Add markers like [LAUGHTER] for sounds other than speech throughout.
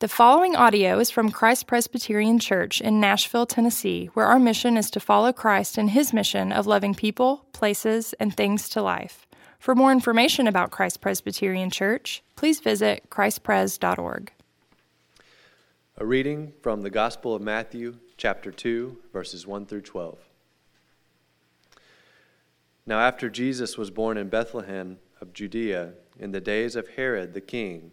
The following audio is from Christ Presbyterian Church in Nashville, Tennessee, where our mission is to follow Christ in his mission of loving people, places, and things to life. For more information about Christ Presbyterian Church, please visit christpres.org. A reading from the Gospel of Matthew, chapter 2, verses 1 through 12. Now, after Jesus was born in Bethlehem of Judea, in the days of Herod the king,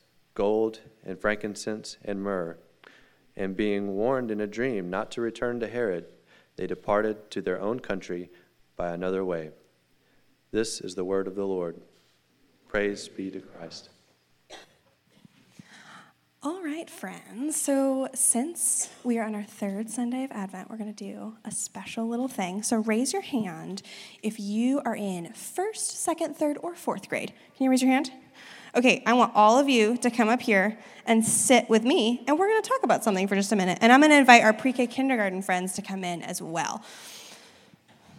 gold and frankincense and myrrh. And being warned in a dream not to return to Herod, they departed to their own country by another way. This is the word of the Lord. Praise be to Christ. All right, friends. So, since we are on our third Sunday of Advent, we're going to do a special little thing. So, raise your hand if you are in first, second, third, or fourth grade. Can you raise your hand? Okay, I want all of you to come up here and sit with me, and we're going to talk about something for just a minute. And I'm going to invite our pre K kindergarten friends to come in as well.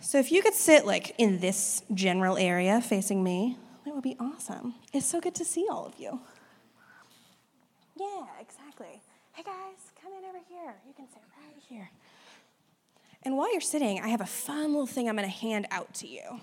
So if you could sit like in this general area facing me, that would be awesome. It's so good to see all of you. Yeah, exactly. Hey guys, come in over here. You can sit right here. And while you're sitting, I have a fun little thing I'm going to hand out to you.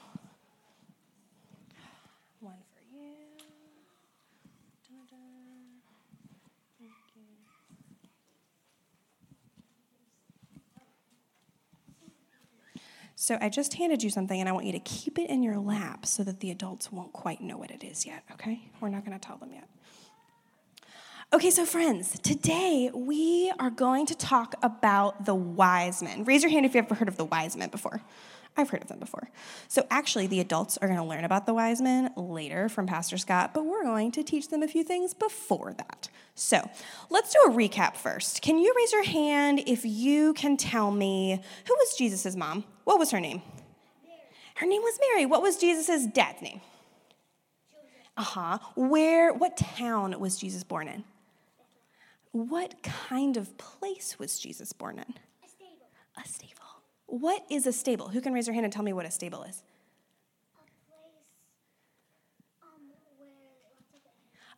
So I just handed you something, and I want you to keep it in your lap so that the adults won't quite know what it is yet, okay? We're not to tell them yet. Okay, so friends, today we are going to talk about the wise men. Raise your hand if you've ever heard of the wise men before. I've heard of them before. So, actually, the adults are going to learn about the wise men later from Pastor Scott, but we're going to teach them a few things before that. So, let's do a recap first. Can you raise your hand if you can tell me who was Jesus' mom? What was her name? Mary. Her name was Mary. What was Jesus' dad's name? Uh huh. Where, what town was Jesus born in? What kind of place was Jesus born in? A stable. A stable. What is a stable? Who can raise their hand and tell me what a stable is?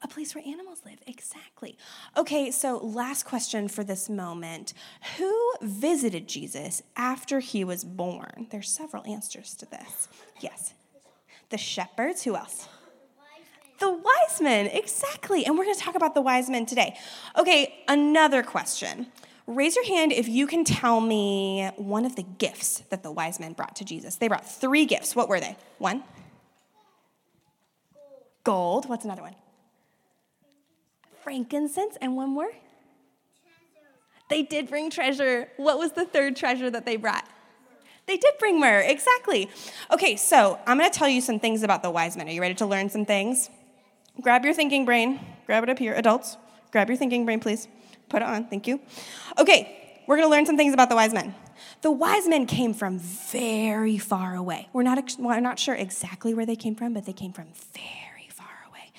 A place where animals live, exactly. Okay, so last question for this moment. Who visited Jesus after he was born? There's several answers to this. Yes. The shepherds, who else? The wise men, exactly. And we're going to talk about the wise men today. Okay, another question. Raise your hand if you can tell me one of the gifts that the wise men brought to Jesus. They brought three gifts. What were they? One? Gold. What's another one? Frankincense. And one more? They did bring treasure. What was the third treasure that they brought? They did bring myrrh, exactly. Okay, so I'm gonna tell you some things about the wise men. Are you ready to learn some things? Grab your thinking brain. Grab it up here. Adults, grab your thinking brain, please. Put it on, thank you. Okay, we're gonna learn some things about the wise men. The wise men came from very far away. We're not, we're not sure exactly where they came from, but they came from very far away.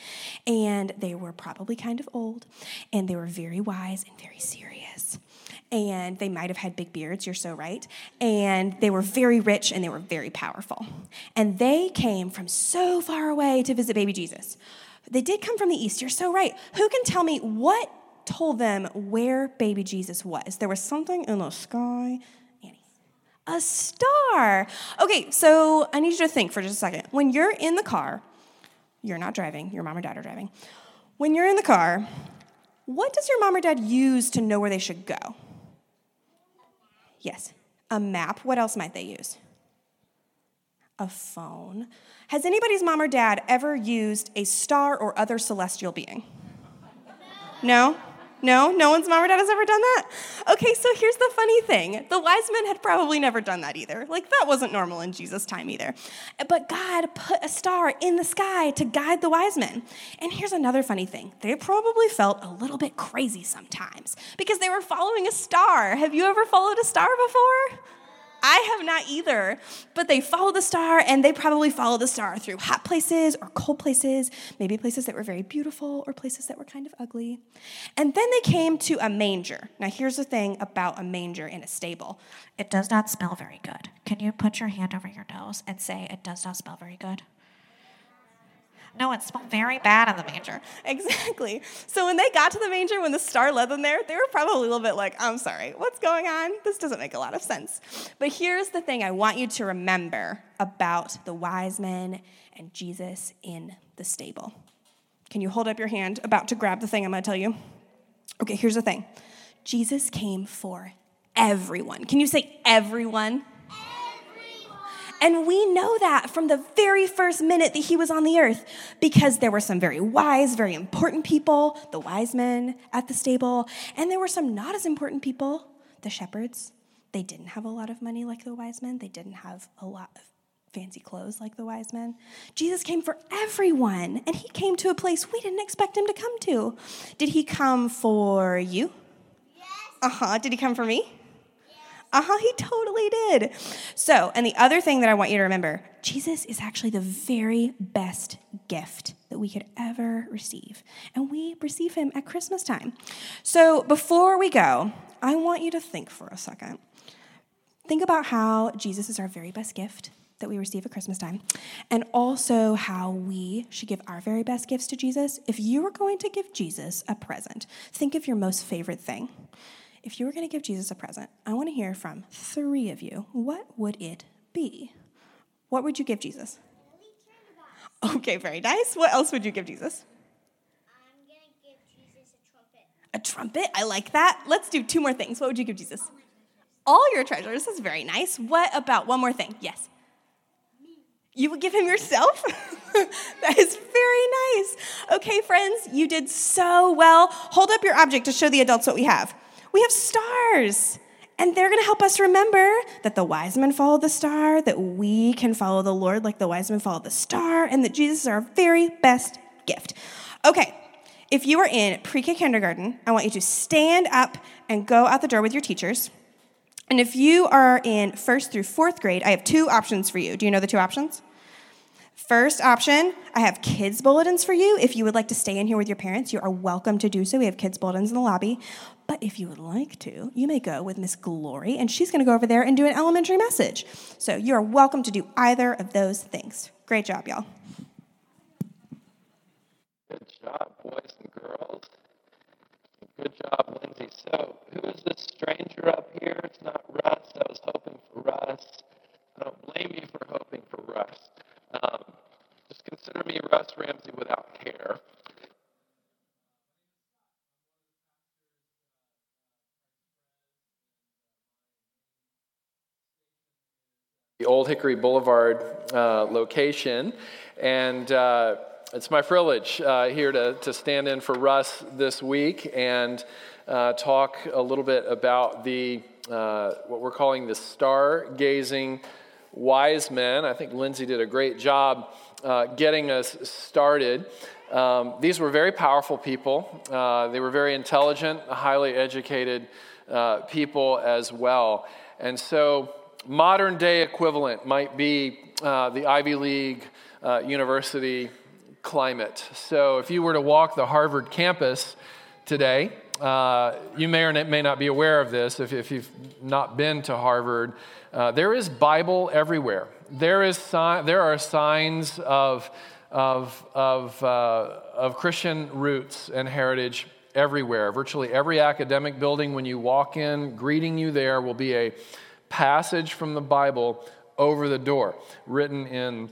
And they were probably kind of old, and they were very wise and very serious. And they might have had big beards, you're so right. And they were very rich and they were very powerful. And they came from so far away to visit baby Jesus. They did come from the east, you're so right. Who can tell me what told them where baby Jesus was? There was something in the sky. Annie, A star. Okay, so I need you to think for just a second. When you're in the car, you're not driving, your mom or dad are driving. When you're in the car, what does your mom or dad use to know where they should go? Yes, a map. What else might they use? A phone. Has anybody's mom or dad ever used a star or other celestial being? No? No, no one's mom or dad has ever done that? Okay, so here's the funny thing the wise men had probably never done that either. Like, that wasn't normal in Jesus' time either. But God put a star in the sky to guide the wise men. And here's another funny thing they probably felt a little bit crazy sometimes because they were following a star. Have you ever followed a star before? I have not either. But they followed the star, and they probably followed the star through hot places or cold places, maybe places that were very beautiful or places that were kind of ugly. And then they came to a manger. Now, here's the thing about a manger in a stable it does not smell very good. Can you put your hand over your nose and say, it does not smell very good? No, it smelled very bad in the manger. [LAUGHS] Exactly. So when they got to the manger, when the star led them there, they were probably a little bit like, I'm sorry, what's going on? This doesn't make a lot of sense. But here's the thing I want you to remember about the wise men and Jesus in the stable. Can you hold up your hand about to grab the thing I'm going to tell you? Okay, here's the thing Jesus came for everyone. Can you say everyone? And we know that from the very first minute that he was on the earth because there were some very wise, very important people, the wise men at the stable, and there were some not as important people, the shepherds. They didn't have a lot of money like the wise men, they didn't have a lot of fancy clothes like the wise men. Jesus came for everyone, and he came to a place we didn't expect him to come to. Did he come for you? Yes. Uh huh. Did he come for me? Uh huh, he totally did. So, and the other thing that I want you to remember Jesus is actually the very best gift that we could ever receive. And we receive him at Christmas time. So, before we go, I want you to think for a second. Think about how Jesus is our very best gift that we receive at Christmas time, and also how we should give our very best gifts to Jesus. If you were going to give Jesus a present, think of your most favorite thing if you were going to give Jesus a present, I want to hear from three of you. What would it be? What would you give Jesus? Okay, very nice. What else would you give Jesus? I'm going to give Jesus a trumpet. A trumpet? I like that. Let's do two more things. What would you give Jesus? All your treasures. is very nice. What about one more thing? Yes. You would give him yourself? [LAUGHS] that is very nice. Okay, friends, you did so well. Hold up your object to show the adults what we have. We have stars. And they're going to help us remember that the wise men followed the star, that we can follow the Lord like the wise men followed the star, and that Jesus is our very best gift. Okay, if you are in pre K kindergarten, I want you to stand up and go out the door with your teachers. And if you are in first through fourth grade, I have two options for you. Do you know the two options? First option, I have kids' bulletins for you. If you would like to stay in here with your parents, you are welcome to do so. We have kids' bulletins in the lobby. But if you would like to, you may go with Miss Glory, and she's going to go over there and do an elementary message. So you are welcome to do either of those things. Great job, y'all. Good job, boys and girls. Good job, Lindsay. So, who is this stranger up here? It's not Russ. I was hoping for Russ. I don't blame you for hoping for Russ. Um, just consider me Russ Ramsey without hair. The Old Hickory Boulevard uh, location. And uh, it's my privilege uh, here to, to stand in for Russ this week and uh, talk a little bit about the uh, what we're calling the star-gazing wise men. I think Lindsay did a great job uh, getting us started. Um, these were very powerful people. Uh, they were very intelligent, highly educated uh, people as well. And so, modern day equivalent might be uh, the Ivy League uh, university climate. So if you were to walk the Harvard campus today, uh, you may or may not be aware of this if, if you've not been to Harvard. Uh, there is Bible everywhere. There, is there are signs of, of, of, uh, of Christian roots and heritage everywhere. Virtually every academic building, when you walk in, greeting you there will be a passage from the Bible over the door, written in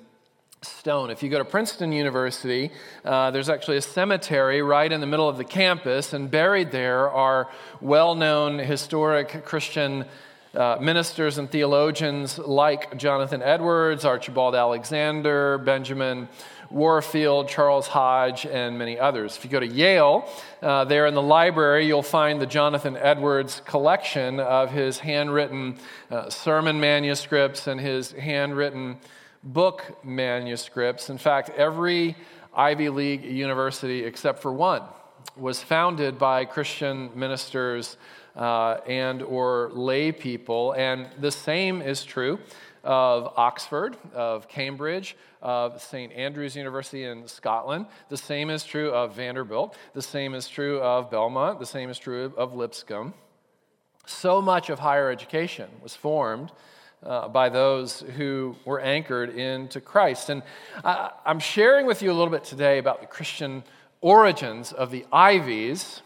stone. If you go to Princeton University, uh, there's actually a cemetery right in the middle of the campus, and buried there are well known historic Christian. Uh, ministers and theologians like Jonathan Edwards, Archibald Alexander, Benjamin Warfield, Charles Hodge, and many others. If you go to Yale, uh, there in the library, you'll find the Jonathan Edwards collection of his handwritten uh, sermon manuscripts and his handwritten book manuscripts. In fact, every Ivy League university except for one was founded by Christian ministers uh, and or lay people, and the same is true of Oxford, of Cambridge, of St. Andrews University in Scotland. The same is true of Vanderbilt. The same is true of Belmont. The same is true of Lipscomb. So much of higher education was formed uh, by those who were anchored into Christ. And I, I'm sharing with you a little bit today about the Christian origins of the Ivies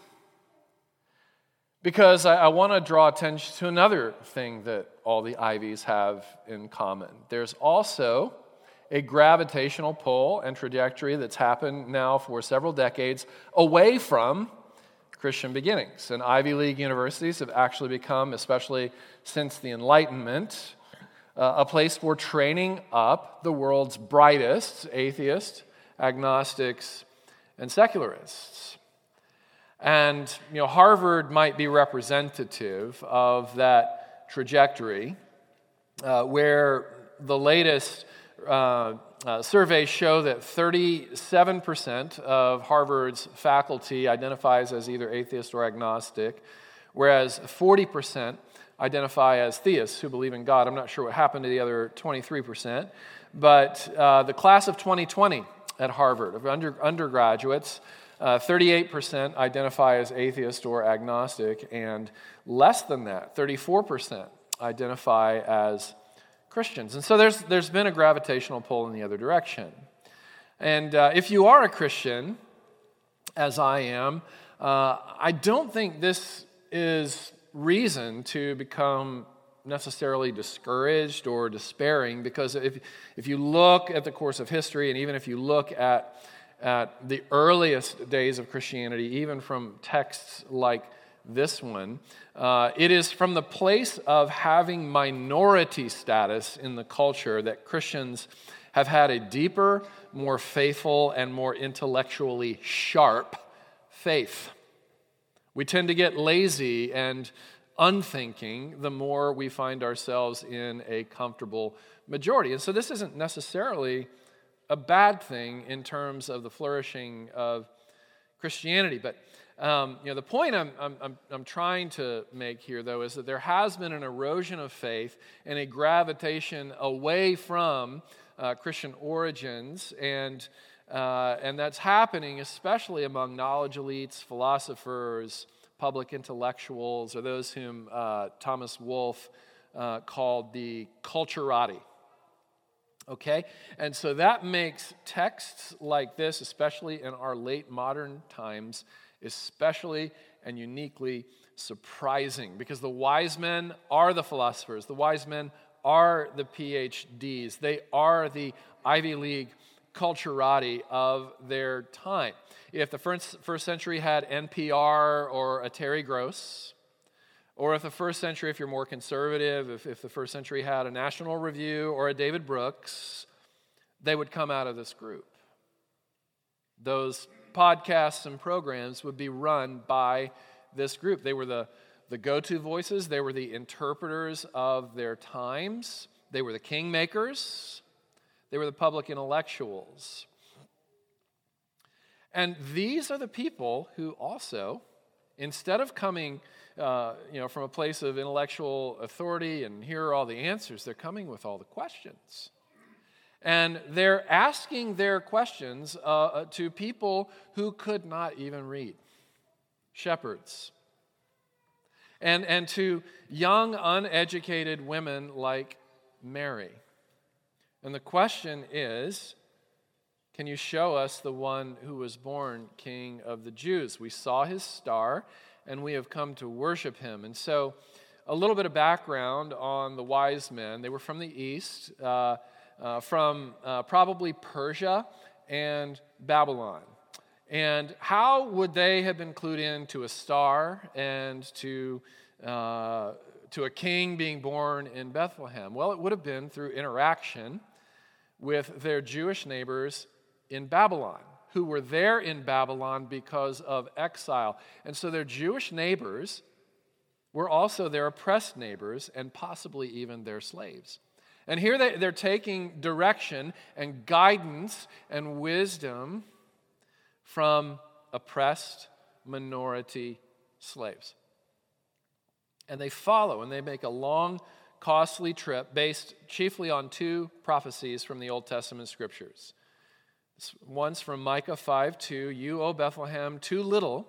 because I, I want to draw attention to another thing that all the Ivies have in common. There's also a gravitational pull and trajectory that's happened now for several decades away from Christian beginnings. And Ivy League universities have actually become, especially since the Enlightenment, uh, a place for training up the world's brightest atheists, agnostics, and secularists. And you know, Harvard might be representative of that trajectory, uh, where the latest uh, uh, surveys show that 37% of Harvard's faculty identifies as either atheist or agnostic, whereas 40% identify as theists who believe in God. I'm not sure what happened to the other 23%, but uh, the class of 2020 at Harvard of under, undergraduates, uh, 38% identify as atheist or agnostic, and less than that, 34%, identify as Christians. And so there's, there's been a gravitational pull in the other direction. And uh, if you are a Christian, as I am, uh, I don't think this is reason to become necessarily discouraged or despairing because if, if you look at the course of history and even if you look at, at the earliest days of Christianity, even from texts like this one, uh, it is from the place of having minority status in the culture that Christians have had a deeper, more faithful, and more intellectually sharp faith. We tend to get lazy and unthinking the more we find ourselves in a comfortable majority. And so this isn't necessarily a bad thing in terms of the flourishing of Christianity. But um, you know, the point I'm, I'm, I'm trying to make here, though, is that there has been an erosion of faith and a gravitation away from uh, Christian origins. And uh, and that's happening especially among knowledge elites, philosophers, public intellectuals, or those whom uh, Thomas Wolfe uh, called the culturati. Okay? And so that makes texts like this, especially in our late modern times, especially and uniquely surprising because the wise men are the philosophers, the wise men are the PhDs, they are the Ivy League culturati of their time. If the first, first century had NPR or a Terry Gross, or if the first century, if you're more conservative, if, if the first century had a National Review or a David Brooks, they would come out of this group. Those podcasts and programs would be run by this group. They were the, the go to voices, they were the interpreters of their times, they were the kingmakers, they were the public intellectuals. And these are the people who also, instead of coming uh, you know, from a place of intellectual authority and here are all the answers, they're coming with all the questions. And they're asking their questions uh, uh, to people who could not even read shepherds. And, and to young, uneducated women like Mary. And the question is can you show us the one who was born King of the Jews? We saw his star and we have come to worship him. And so, a little bit of background on the wise men. They were from the east, uh, uh, from uh, probably Persia and Babylon. And how would they have been clued in to a star and to, uh, to a king being born in Bethlehem? Well, it would have been through interaction with their Jewish neighbors in Babylon, who were there in Babylon because of exile. And so their Jewish neighbors were also their oppressed neighbors and possibly even their slaves. And here they, they're taking direction and guidance and wisdom from oppressed minority slaves. And they follow and they make a long, costly trip based chiefly on two prophecies from the Old Testament scriptures. One's from Micah 5 2 You, O Bethlehem, too little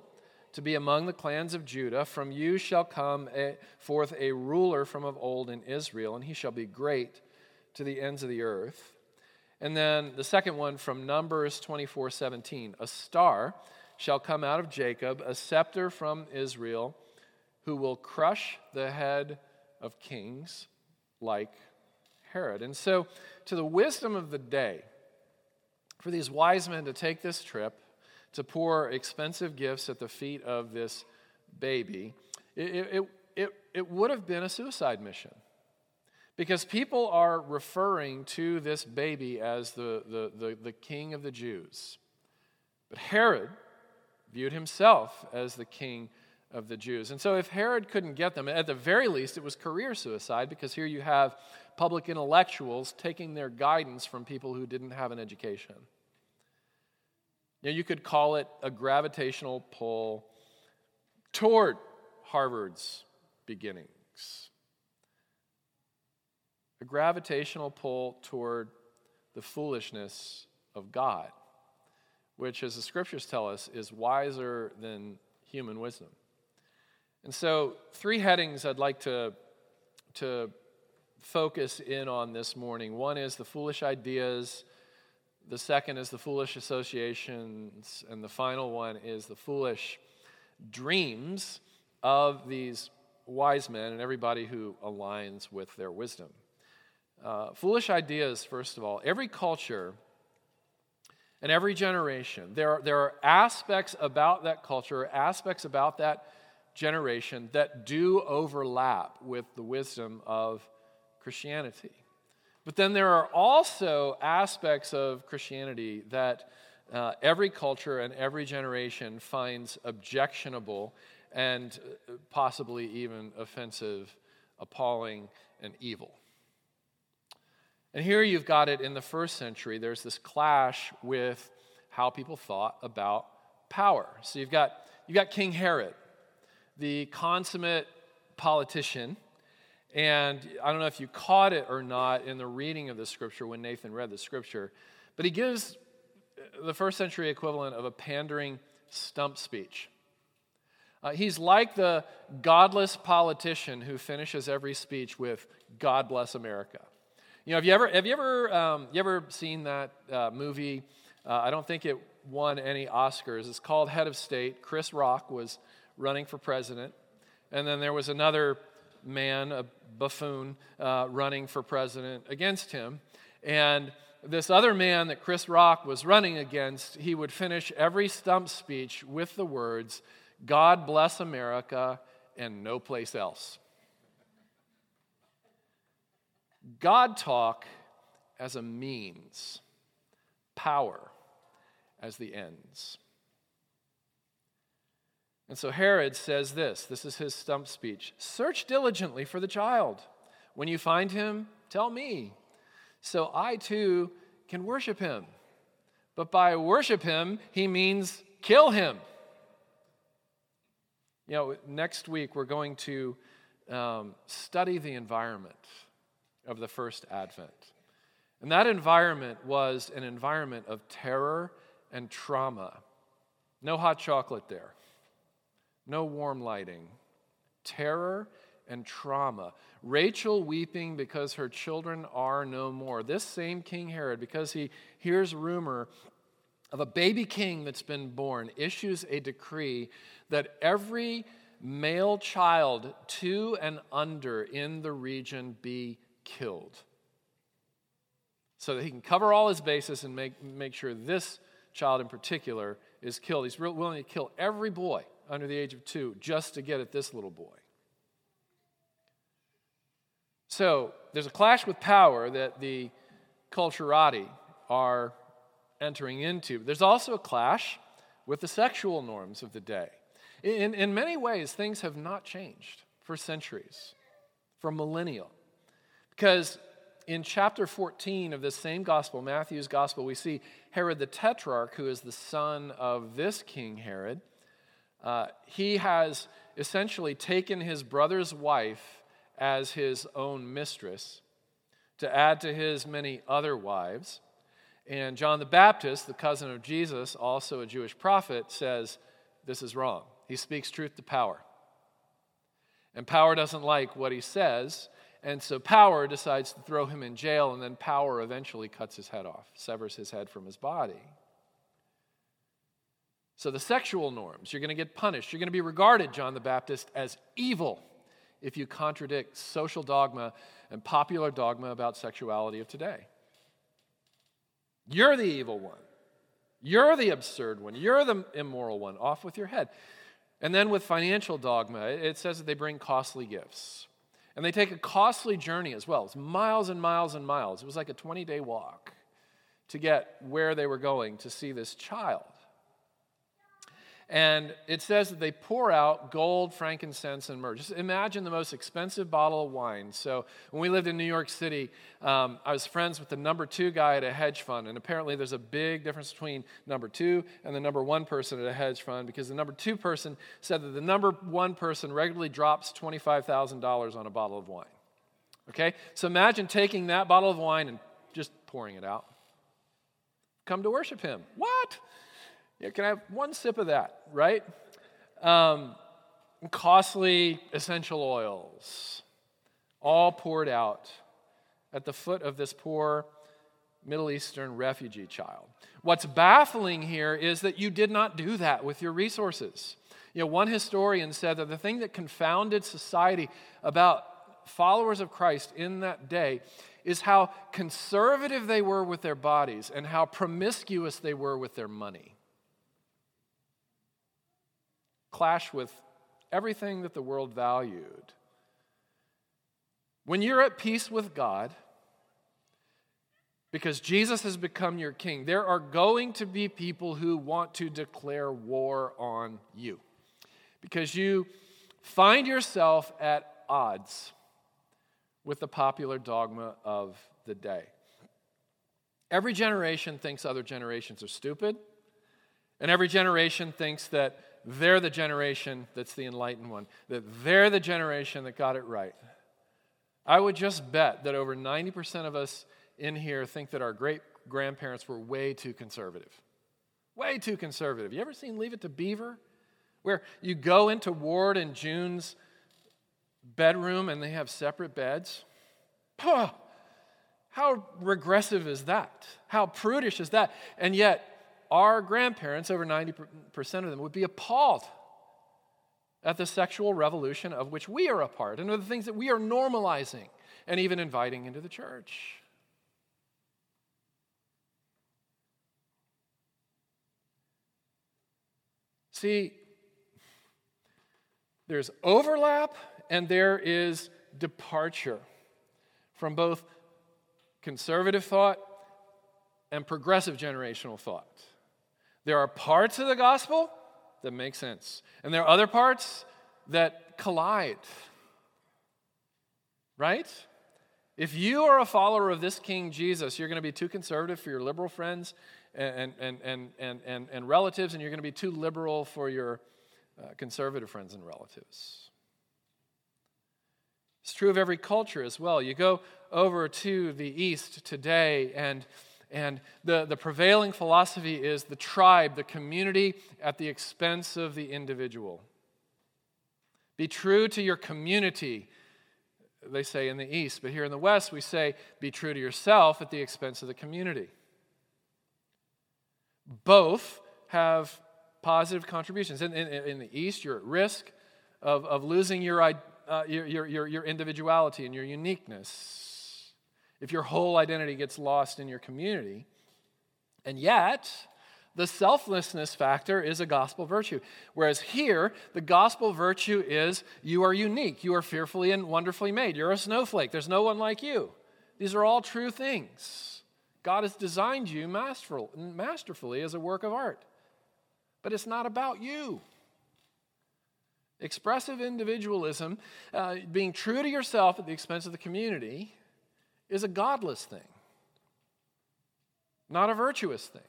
to be among the clans of Judah. From you shall come a, forth a ruler from of old in Israel, and he shall be great to the ends of the earth. And then the second one from Numbers 24 17. A star shall come out of Jacob, a scepter from Israel, who will crush the head of kings like Herod. And so, to the wisdom of the day, for these wise men to take this trip, to pour expensive gifts at the feet of this baby, it, it, it, it would have been a suicide mission. Because people are referring to this baby as the, the, the, the, king of the Jews. But Herod viewed himself as the king of the Jews. And so, if Herod couldn't get them, at the very least, it was career suicide because here you have public intellectuals taking their guidance from people who didn't have an education. You, know, you could call it a gravitational pull toward Harvard's beginnings a gravitational pull toward the foolishness of God, which, as the scriptures tell us, is wiser than human wisdom. And so, three headings I'd like to, to focus in on this morning. One is the foolish ideas, the second is the foolish associations, and the final one is the foolish dreams of these wise men and everybody who aligns with their wisdom. Uh, foolish ideas, first of all. Every culture and every generation, there are, there are aspects about that culture, aspects about that generation that do overlap with the wisdom of Christianity. But then there are also aspects of Christianity that uh, every culture and every generation finds objectionable and uh, possibly even offensive, appalling, and evil. And here you've got it in the first century. There's this clash with how people thought about power. So you've got, you've got King Herod, the consummate politician. And I don't know if you caught it or not in the reading of the scripture when Nathan read the scripture, but he gives the first century equivalent of a pandering stump speech. Uh, he's like the godless politician who finishes every speech with, God bless America. You know, have you ever have you ever um, you ever seen that uh, movie? Uh, I don't think it won any Oscars. It's called Head of State. Chris Rock was running for president, and then there was another man, a buffoon, uh, running for president against him, and this other man that Chris Rock was running against, he would finish every stump speech with the words, God bless America and no place else. God talk as a means, power as the ends. And so Herod says this this is his stump speech Search diligently for the child. When you find him, tell me, so I too can worship him. But by worship him, he means kill him. You know, next week we're going to um, study the environment of the first advent. And that environment was an environment of terror and trauma. No hot chocolate there, no warm lighting. Terror and trauma. Rachel weeping because her children are no more. This same King Herod, because he hears rumor of a baby king that's been born, issues a decree that every male child two and under in the region be killed so that he can cover all his bases and make, make sure this child in particular is killed. He's willing to kill every boy under the age of two just to get at this little boy. So there's a clash with power that the culturati are entering into. There's also a clash with the sexual norms of the day. In, in many ways, things have not changed for centuries, for millennia. Because in chapter 14 of this same gospel, Matthew's gospel, we see Herod the Tetrarch, who is the son of this King Herod. Uh, he has essentially taken his brother's wife as his own mistress to add to his many other wives. And John the Baptist, the cousin of Jesus, also a Jewish prophet, says this is wrong. He speaks truth to power. And power doesn't like what he says, and so Power decides to throw him in jail, and then Power eventually cuts his head off, severs his head from his body. So the sexual norms, you're going to get punished. You're going to be regarded, John the Baptist, as evil if you contradict social dogma and popular dogma about sexuality of today. You're the evil one. You're the absurd one. You're the immoral one. Off with your head. And then with financial dogma, it says that they bring costly gifts. And they take a costly journey as well. It's miles and miles and miles. It was like a 20 day walk to get where they were going to see this child. And it says that they pour out gold, frankincense, and myrrh. Just imagine the most expensive bottle of wine. So, when we lived in New York City, um, I was friends with the number two guy at a hedge fund. And apparently, there's a big difference between number two and the number one person at a hedge fund because the number two person said that the number one person regularly drops $25,000 on a bottle of wine. Okay? So, imagine taking that bottle of wine and just pouring it out. Come to worship him. What? Yeah, can I have one sip of that, right? Um, costly essential oils, all poured out at the foot of this poor Middle Eastern refugee child. What's baffling here is that you did not do that with your resources. You know, one historian said that the thing that confounded society about followers of Christ in that day is how conservative they were with their bodies and how promiscuous they were with their money clash with everything that the world valued. When you're at peace with God, because Jesus has become your king, there are going to be people who want to declare war on you because you find yourself at odds with the popular dogma of the day. Every generation thinks other generations are stupid, and every generation thinks that they're the generation that's the enlightened one, that they're the generation that got it right. I would just bet that over 90% of us in here think that our great grandparents were way too conservative. Way too conservative. You ever seen Leave It to Beaver? Where you go into Ward and June's bedroom and they have separate beds? How regressive is that? How prudish is that? And yet, our grandparents, over 90% of them, would be appalled at the sexual revolution of which we are a part and of the things that we are normalizing and even inviting into the church. See, there's overlap and there is departure from both conservative thought and progressive generational thought. There are parts of the gospel that make sense, and there are other parts that collide. Right? If you are a follower of this King Jesus, you're going to be too conservative for your liberal friends and, and, and, and, and, and relatives, and you're going to be too liberal for your uh, conservative friends and relatives. It's true of every culture as well. You go over to the East today, and, and the, the prevailing philosophy is the tribe, the community, at the expense of the individual. Be true to your community, they say in the East, but here in the West, we say be true to yourself at the expense of the community. Both have positive contributions. In, in, in the East, you're at risk of, of losing your, uh, your, your, your individuality and your uniqueness. If your whole identity gets lost in your community. And yet, the selflessness factor is a gospel virtue. Whereas here, the gospel virtue is you are unique. You are fearfully and wonderfully made. You're a snowflake. There's no one like you. These are all true things. God has designed you masterful, masterfully as a work of art. But it's not about you. Expressive individualism, uh, being true to yourself at the expense of the community, is a godless thing, not a virtuous thing.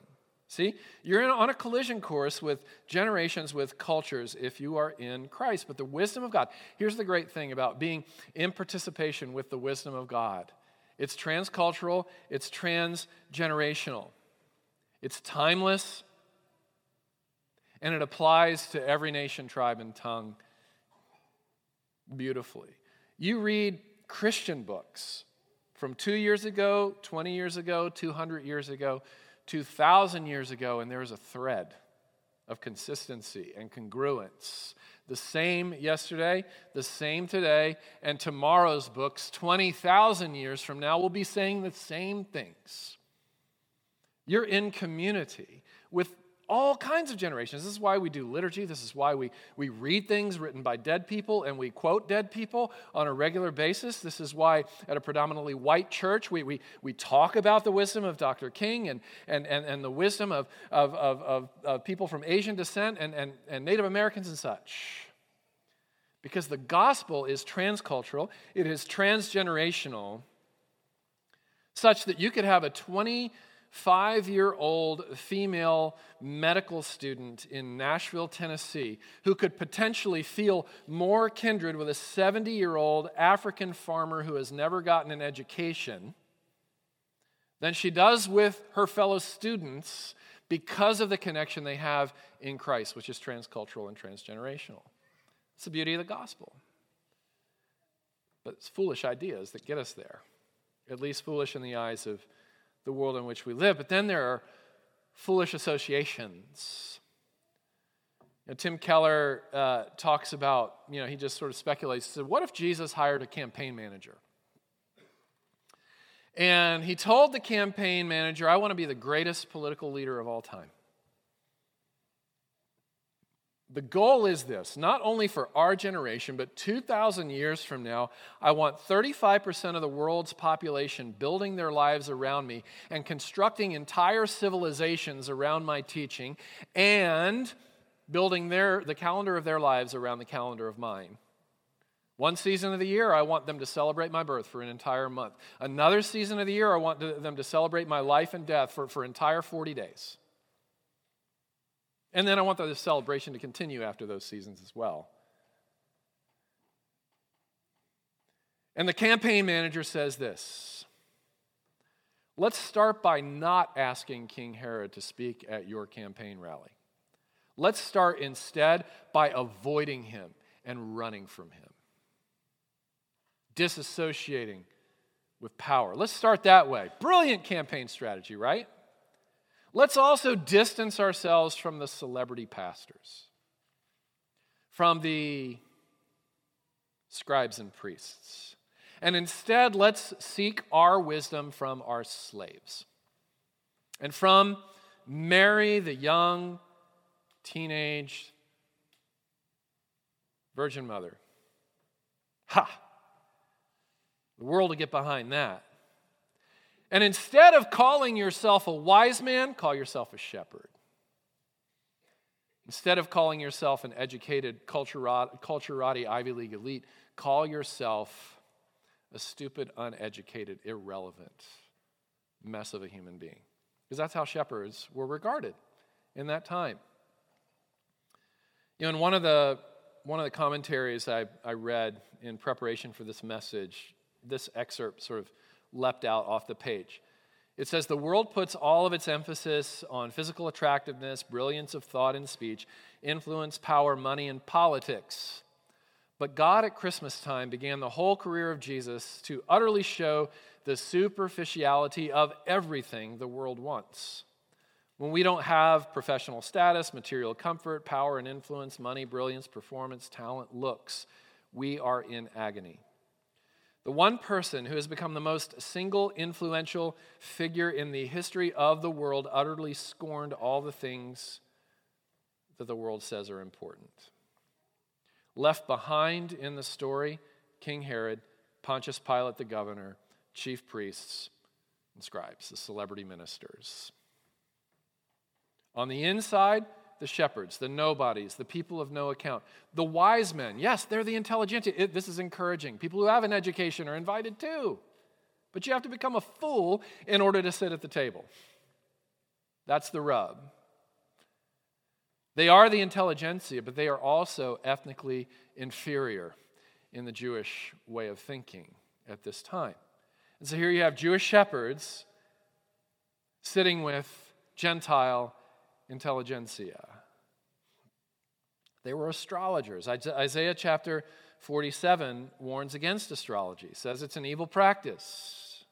See, you're in, on a collision course with generations, with cultures, if you are in Christ. But the wisdom of God, here's the great thing about being in participation with the wisdom of God it's transcultural, it's transgenerational, it's timeless, and it applies to every nation, tribe, and tongue beautifully. You read Christian books from two years ago, 20 years ago, 200 years ago 2,000 years ago, and there is a thread of consistency and congruence. The same yesterday, the same today, and tomorrow's books, 20,000 years from now, will be saying the same things. You're in community with all kinds of generations. This is why we do liturgy. This is why we, we read things written by dead people and we quote dead people on a regular basis. This is why, at a predominantly white church, we, we, we talk about the wisdom of Dr. King and, and, and, and the wisdom of, of, of, of, of people from Asian descent and, and, and Native Americans and such. Because the gospel is transcultural, it is transgenerational, such that you could have a 20 five year old female medical student in Nashville, Tennessee, who could potentially feel more kindred with a 70 year old African farmer who has never gotten an education than she does with her fellow students because of the connection they have in Christ, which is transcultural and transgenerational. It's the beauty of the gospel. But it's foolish ideas that get us there, at least foolish in the eyes of the world in which we live. But then there are foolish associations. You know, Tim Keller uh, talks about, you know, he just sort of speculates. Said, What if Jesus hired a campaign manager? And he told the campaign manager, I want to be the greatest political leader of all time. The goal is this not only for our generation, but 2,000 years from now, I want 35% of the world's population building their lives around me and constructing entire civilizations around my teaching and building their, the calendar of their lives around the calendar of mine. One season of the year, I want them to celebrate my birth for an entire month. Another season of the year, I want them to celebrate my life and death for, for entire 40 days. And then I want the celebration to continue after those seasons as well. And the campaign manager says this Let's start by not asking King Herod to speak at your campaign rally. Let's start instead by avoiding him and running from him, disassociating with power. Let's start that way. Brilliant campaign strategy, right? Let's also distance ourselves from the celebrity pastors, from the scribes and priests. And instead, let's seek our wisdom from our slaves and from Mary, the young, teenage Virgin Mother. Ha! The world will get behind that. And instead of calling yourself a wise man, call yourself a shepherd. Instead of calling yourself an educated culturati Ivy League elite, call yourself a stupid, uneducated, irrelevant mess of a human being. Because that's how shepherds were regarded in that time. You know, in one of the one of the commentaries I, I read in preparation for this message, this excerpt sort of leapt out off the page. It says the world puts all of its emphasis on physical attractiveness, brilliance of thought and speech, influence, power, money, and politics. But God at Christmas time began the whole career of Jesus to utterly show the superficiality of everything the world wants. When we don't have professional status, material comfort, power and influence, money, brilliance, performance, talent, looks, we are in agony. The one person who has become the most single influential figure in the history of the world utterly scorned all the things that the world says are important. Left behind in the story, King Herod, Pontius Pilate the governor, chief priests, and scribes, the celebrity ministers. On the inside, the shepherds, the nobodies, the people of no account. The wise men, yes, they're the intelligentsia. It, this is encouraging. People who have an education are invited too. But you have to become a fool in order to sit at the table. That's the rub. They are the intelligentsia, but they are also ethnically inferior in the Jewish way of thinking at this time. And so here you have Jewish shepherds sitting with Gentile intelligentsia. They were astrologers. Isaiah chapter 47 warns against astrology, says it's an evil practice,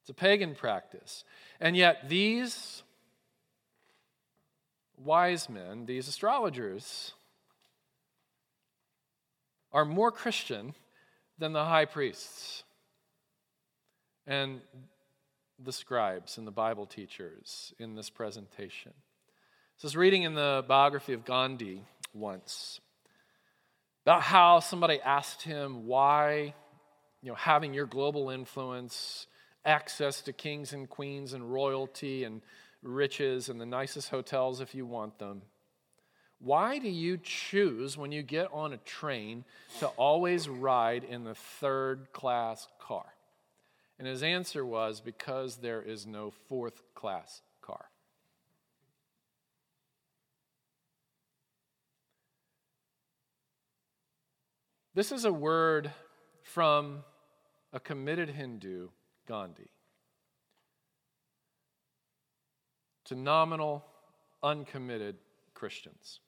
it's a pagan practice. And yet, these wise men, these astrologers, are more Christian than the high priests and the scribes and the Bible teachers in this presentation. So I was reading in the biography of Gandhi once about how somebody asked him why, you know, having your global influence, access to kings and queens and royalty and riches and the nicest hotels if you want them. Why do you choose when you get on a train to always ride in the third class car? And his answer was because there is no fourth class car. This is a word from a committed Hindu, Gandhi, to nominal, uncommitted Christians.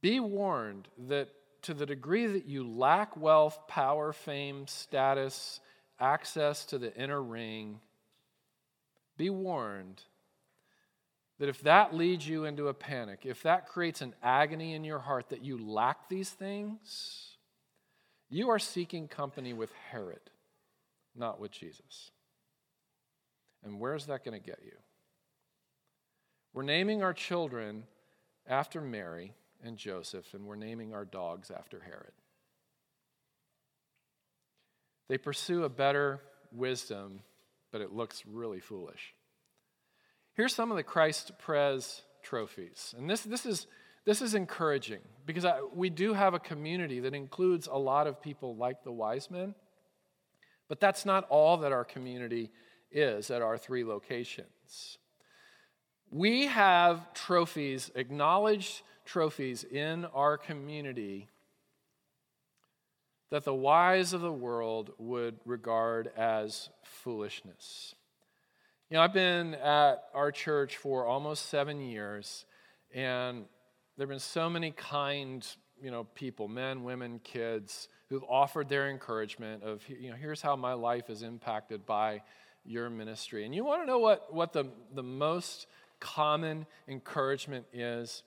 Be warned that to the degree that you lack wealth, power, fame, status, access to the inner ring, be warned that if that leads you into a panic, if that creates an agony in your heart that you lack these things, you are seeking company with Herod, not with Jesus. And where's that going to get you? We're naming our children after Mary and Joseph, and we're naming our dogs after Herod. They pursue a better wisdom, but it looks really foolish. Here's some of the Christ Pres trophies. And this, this, is, this is encouraging because I, we do have a community that includes a lot of people like the wise men, but that's not all that our community is at our three locations. We have trophies, acknowledged trophies in our community that the wise of the world would regard as foolishness. You know, I've been at our church for almost seven years, and there have been so many kind, you know, people, men, women, kids, who've offered their encouragement of, you know, here's how my life is impacted by your ministry. And you want to know what, what the, the most common encouragement is?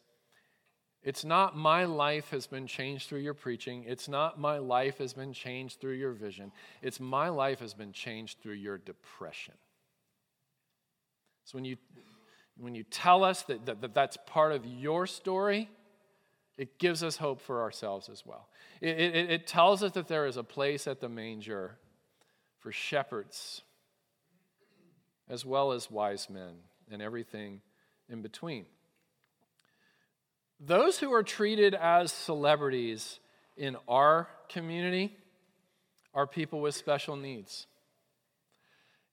It's not my life has been changed through your preaching. It's not my life has been changed through your vision. It's my life has been changed through your depression. So when you, when you tell us that, that, that that's part of your story, it gives us hope for ourselves as well. It, it, it tells us that there is a place at the manger for shepherds as well as wise men and everything in between. Those who are treated as celebrities in our community are people with special needs.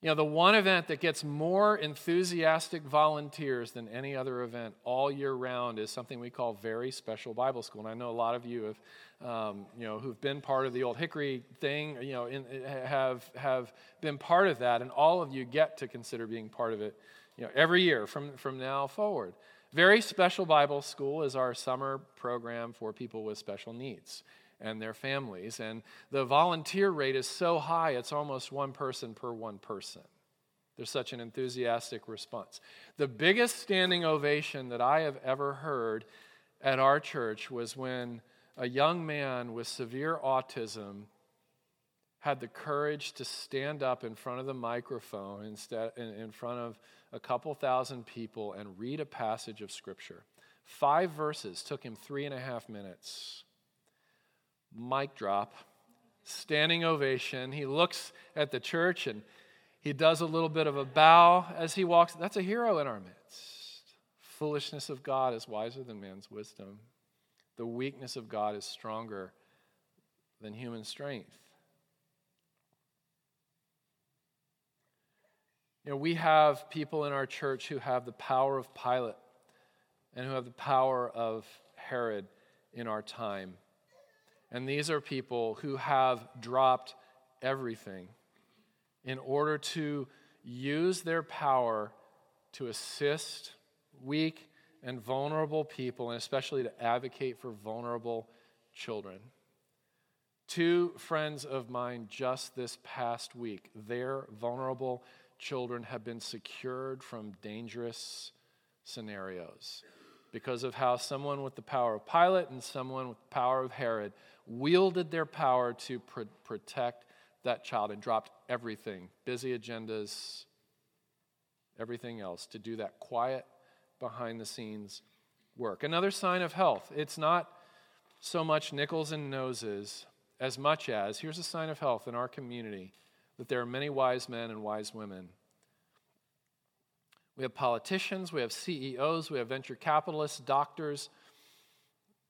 You know, the one event that gets more enthusiastic volunteers than any other event all year round is something we call Very Special Bible School. And I know a lot of you have, um, you know, who've been part of the Old Hickory thing, you know, in, have, have been part of that. And all of you get to consider being part of it, you know, every year from, from now forward. Very Special Bible School is our summer program for people with special needs and their families. And the volunteer rate is so high, it's almost one person per one person. There's such an enthusiastic response. The biggest standing ovation that I have ever heard at our church was when a young man with severe autism had the courage to stand up in front of the microphone instead in front of a couple thousand people and read a passage of scripture five verses took him three and a half minutes mic drop, standing ovation. He looks at the church and he does a little bit of a bow as he walks. That's a hero in our midst. Foolishness of God is wiser than man's wisdom. The weakness of God is stronger than human strength. You know, we have people in our church who have the power of Pilate and who have the power of Herod in our time. And these are people who have dropped everything in order to use their power to assist weak and vulnerable people, and especially to advocate for vulnerable children. Two friends of mine just this past week, their vulnerable children have been secured from dangerous scenarios because of how someone with the power of Pilate and someone with the power of Herod wielded their power to pr- protect that child and dropped everything busy agendas, everything else to do that quiet, behind the scenes work. Another sign of health it's not so much nickels and noses as much as here's a sign of health in our community that there are many wise men and wise women. We have politicians, we have CEOs, we have venture capitalists, doctors,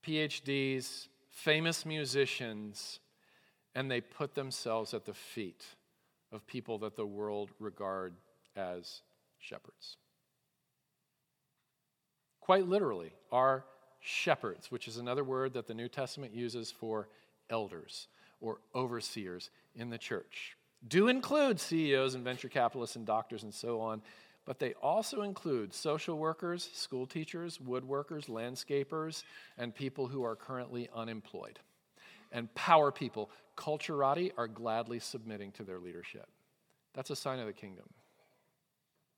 PhDs, famous musicians, and they put themselves at the feet of people that the world regard as shepherds. Quite literally, are shepherds, which is another word that the New Testament uses for elders or overseers in the church. Do include CEOs and venture capitalists and doctors and so on, but they also include social workers, school teachers, woodworkers, landscapers, and people who are currently unemployed. And power people, culturati, are gladly submitting to their leadership. That's a sign of the kingdom.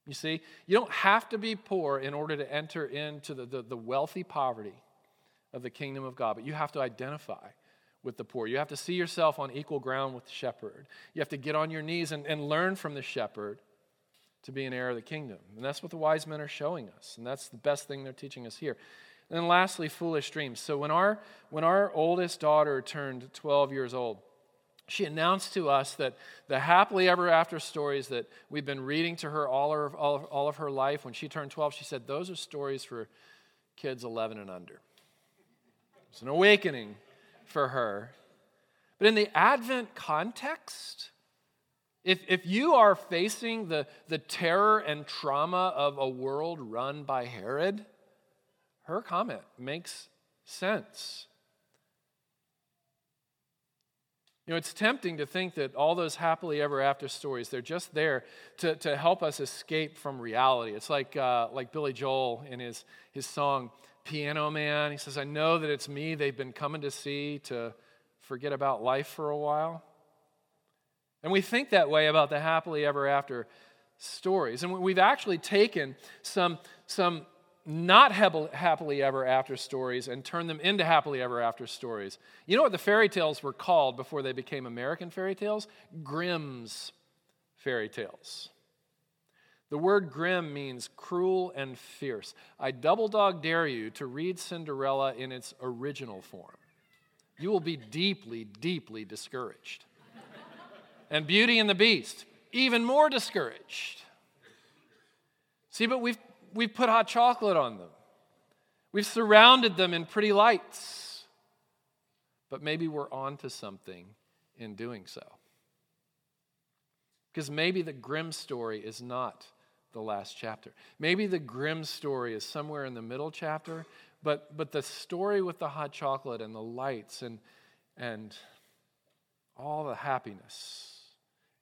You see, you don't have to be poor in order to enter into the, the, the wealthy poverty of the kingdom of God, but you have to identify with the poor. You have to see yourself on equal ground with the shepherd. You have to get on your knees and, and learn from the shepherd to be an heir of the kingdom. And that's what the wise men are showing us. And that's the best thing they're teaching us here. And then lastly, foolish dreams. So when our when our oldest daughter turned 12 years old, she announced to us that the happily ever after stories that we've been reading to her all of, all, all of her life, when she turned 12, she said, Those are stories for kids 11 and under. It's an awakening for her. But in the Advent context, if, if you are facing the, the terror and trauma of a world run by Herod, her comment makes sense. You know, it's tempting to think that all those happily ever after stories, they're just there to, to help us escape from reality. It's like, uh, like Billy Joel in his, his song, Piano Man. He says, I know that it's me they've been coming to see to forget about life for a while. And we think that way about the happily ever after stories. And we've actually taken some, some not happily ever after stories and turned them into happily ever after stories. You know what the fairy tales were called before they became American fairy tales? Grimm's fairy tales. The word grim means cruel and fierce. I double dog dare you to read Cinderella in its original form. You will be deeply, deeply discouraged and Beauty and the Beast, even more discouraged. See, but we've, we've put hot chocolate on them, we've surrounded them in pretty lights, but maybe we're on to something in doing so. Because maybe the grim story is not the last chapter. Maybe the grim story is somewhere in the middle chapter, but, but the story with the hot chocolate and the lights and, and all the happiness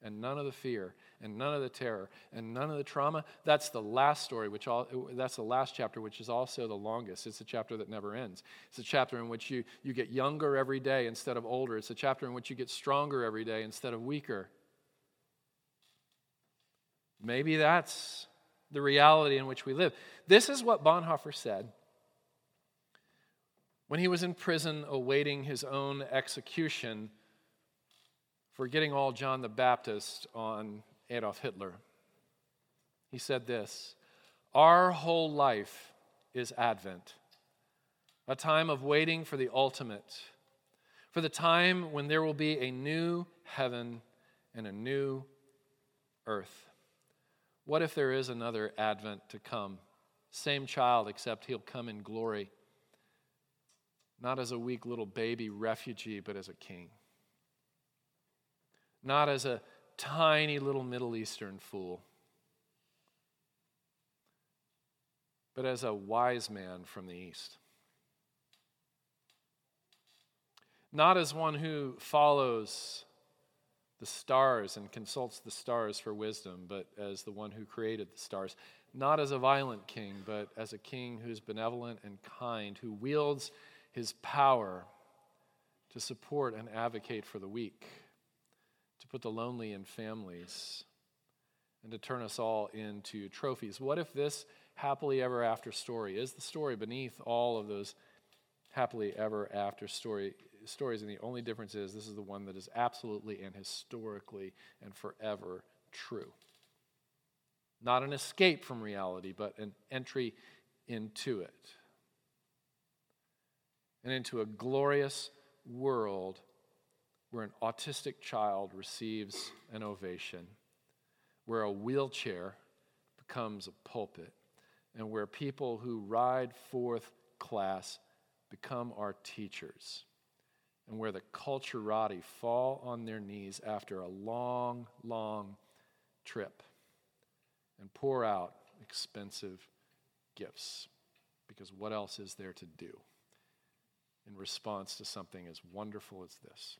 and none of the fear and none of the terror and none of the trauma. That's the last story which all that's the last chapter which is also the longest. It's a chapter that never ends. It's a chapter in which you, you get younger every day instead of older. It's a chapter in which you get stronger every day instead of weaker. Maybe that's the reality in which we live. This is what bonhoeffer said when he was in prison awaiting his own execution for getting all John the Baptist on Adolf Hitler. He said this Our whole life is Advent, a time of waiting for the ultimate, for the time when there will be a new heaven and a new earth. What if there is another Advent to come? Same child, except he'll come in glory, not as a weak little baby refugee, but as a king not as a tiny little Middle Eastern fool, but as a wise man from the East. Not as one who follows the stars and consults the stars for wisdom, but as the one who created the stars. Not as a violent king, but as a king who's benevolent and kind, who wields his power to support and advocate for the weak put the lonely in families, and to turn us all into trophies. What if this happily ever after story is the story beneath all of those happily ever after story stories and the only difference is this is the one that is absolutely and historically and forever true. Not an escape from reality, but an entry into it. And into a glorious world where an autistic child receives an ovation, where a wheelchair becomes a pulpit, and where people who ride fourth class become our teachers, and where the culturati fall on their knees after a long, long trip and pour out expensive gifts. Because what else is there to do in response to something as wonderful as this?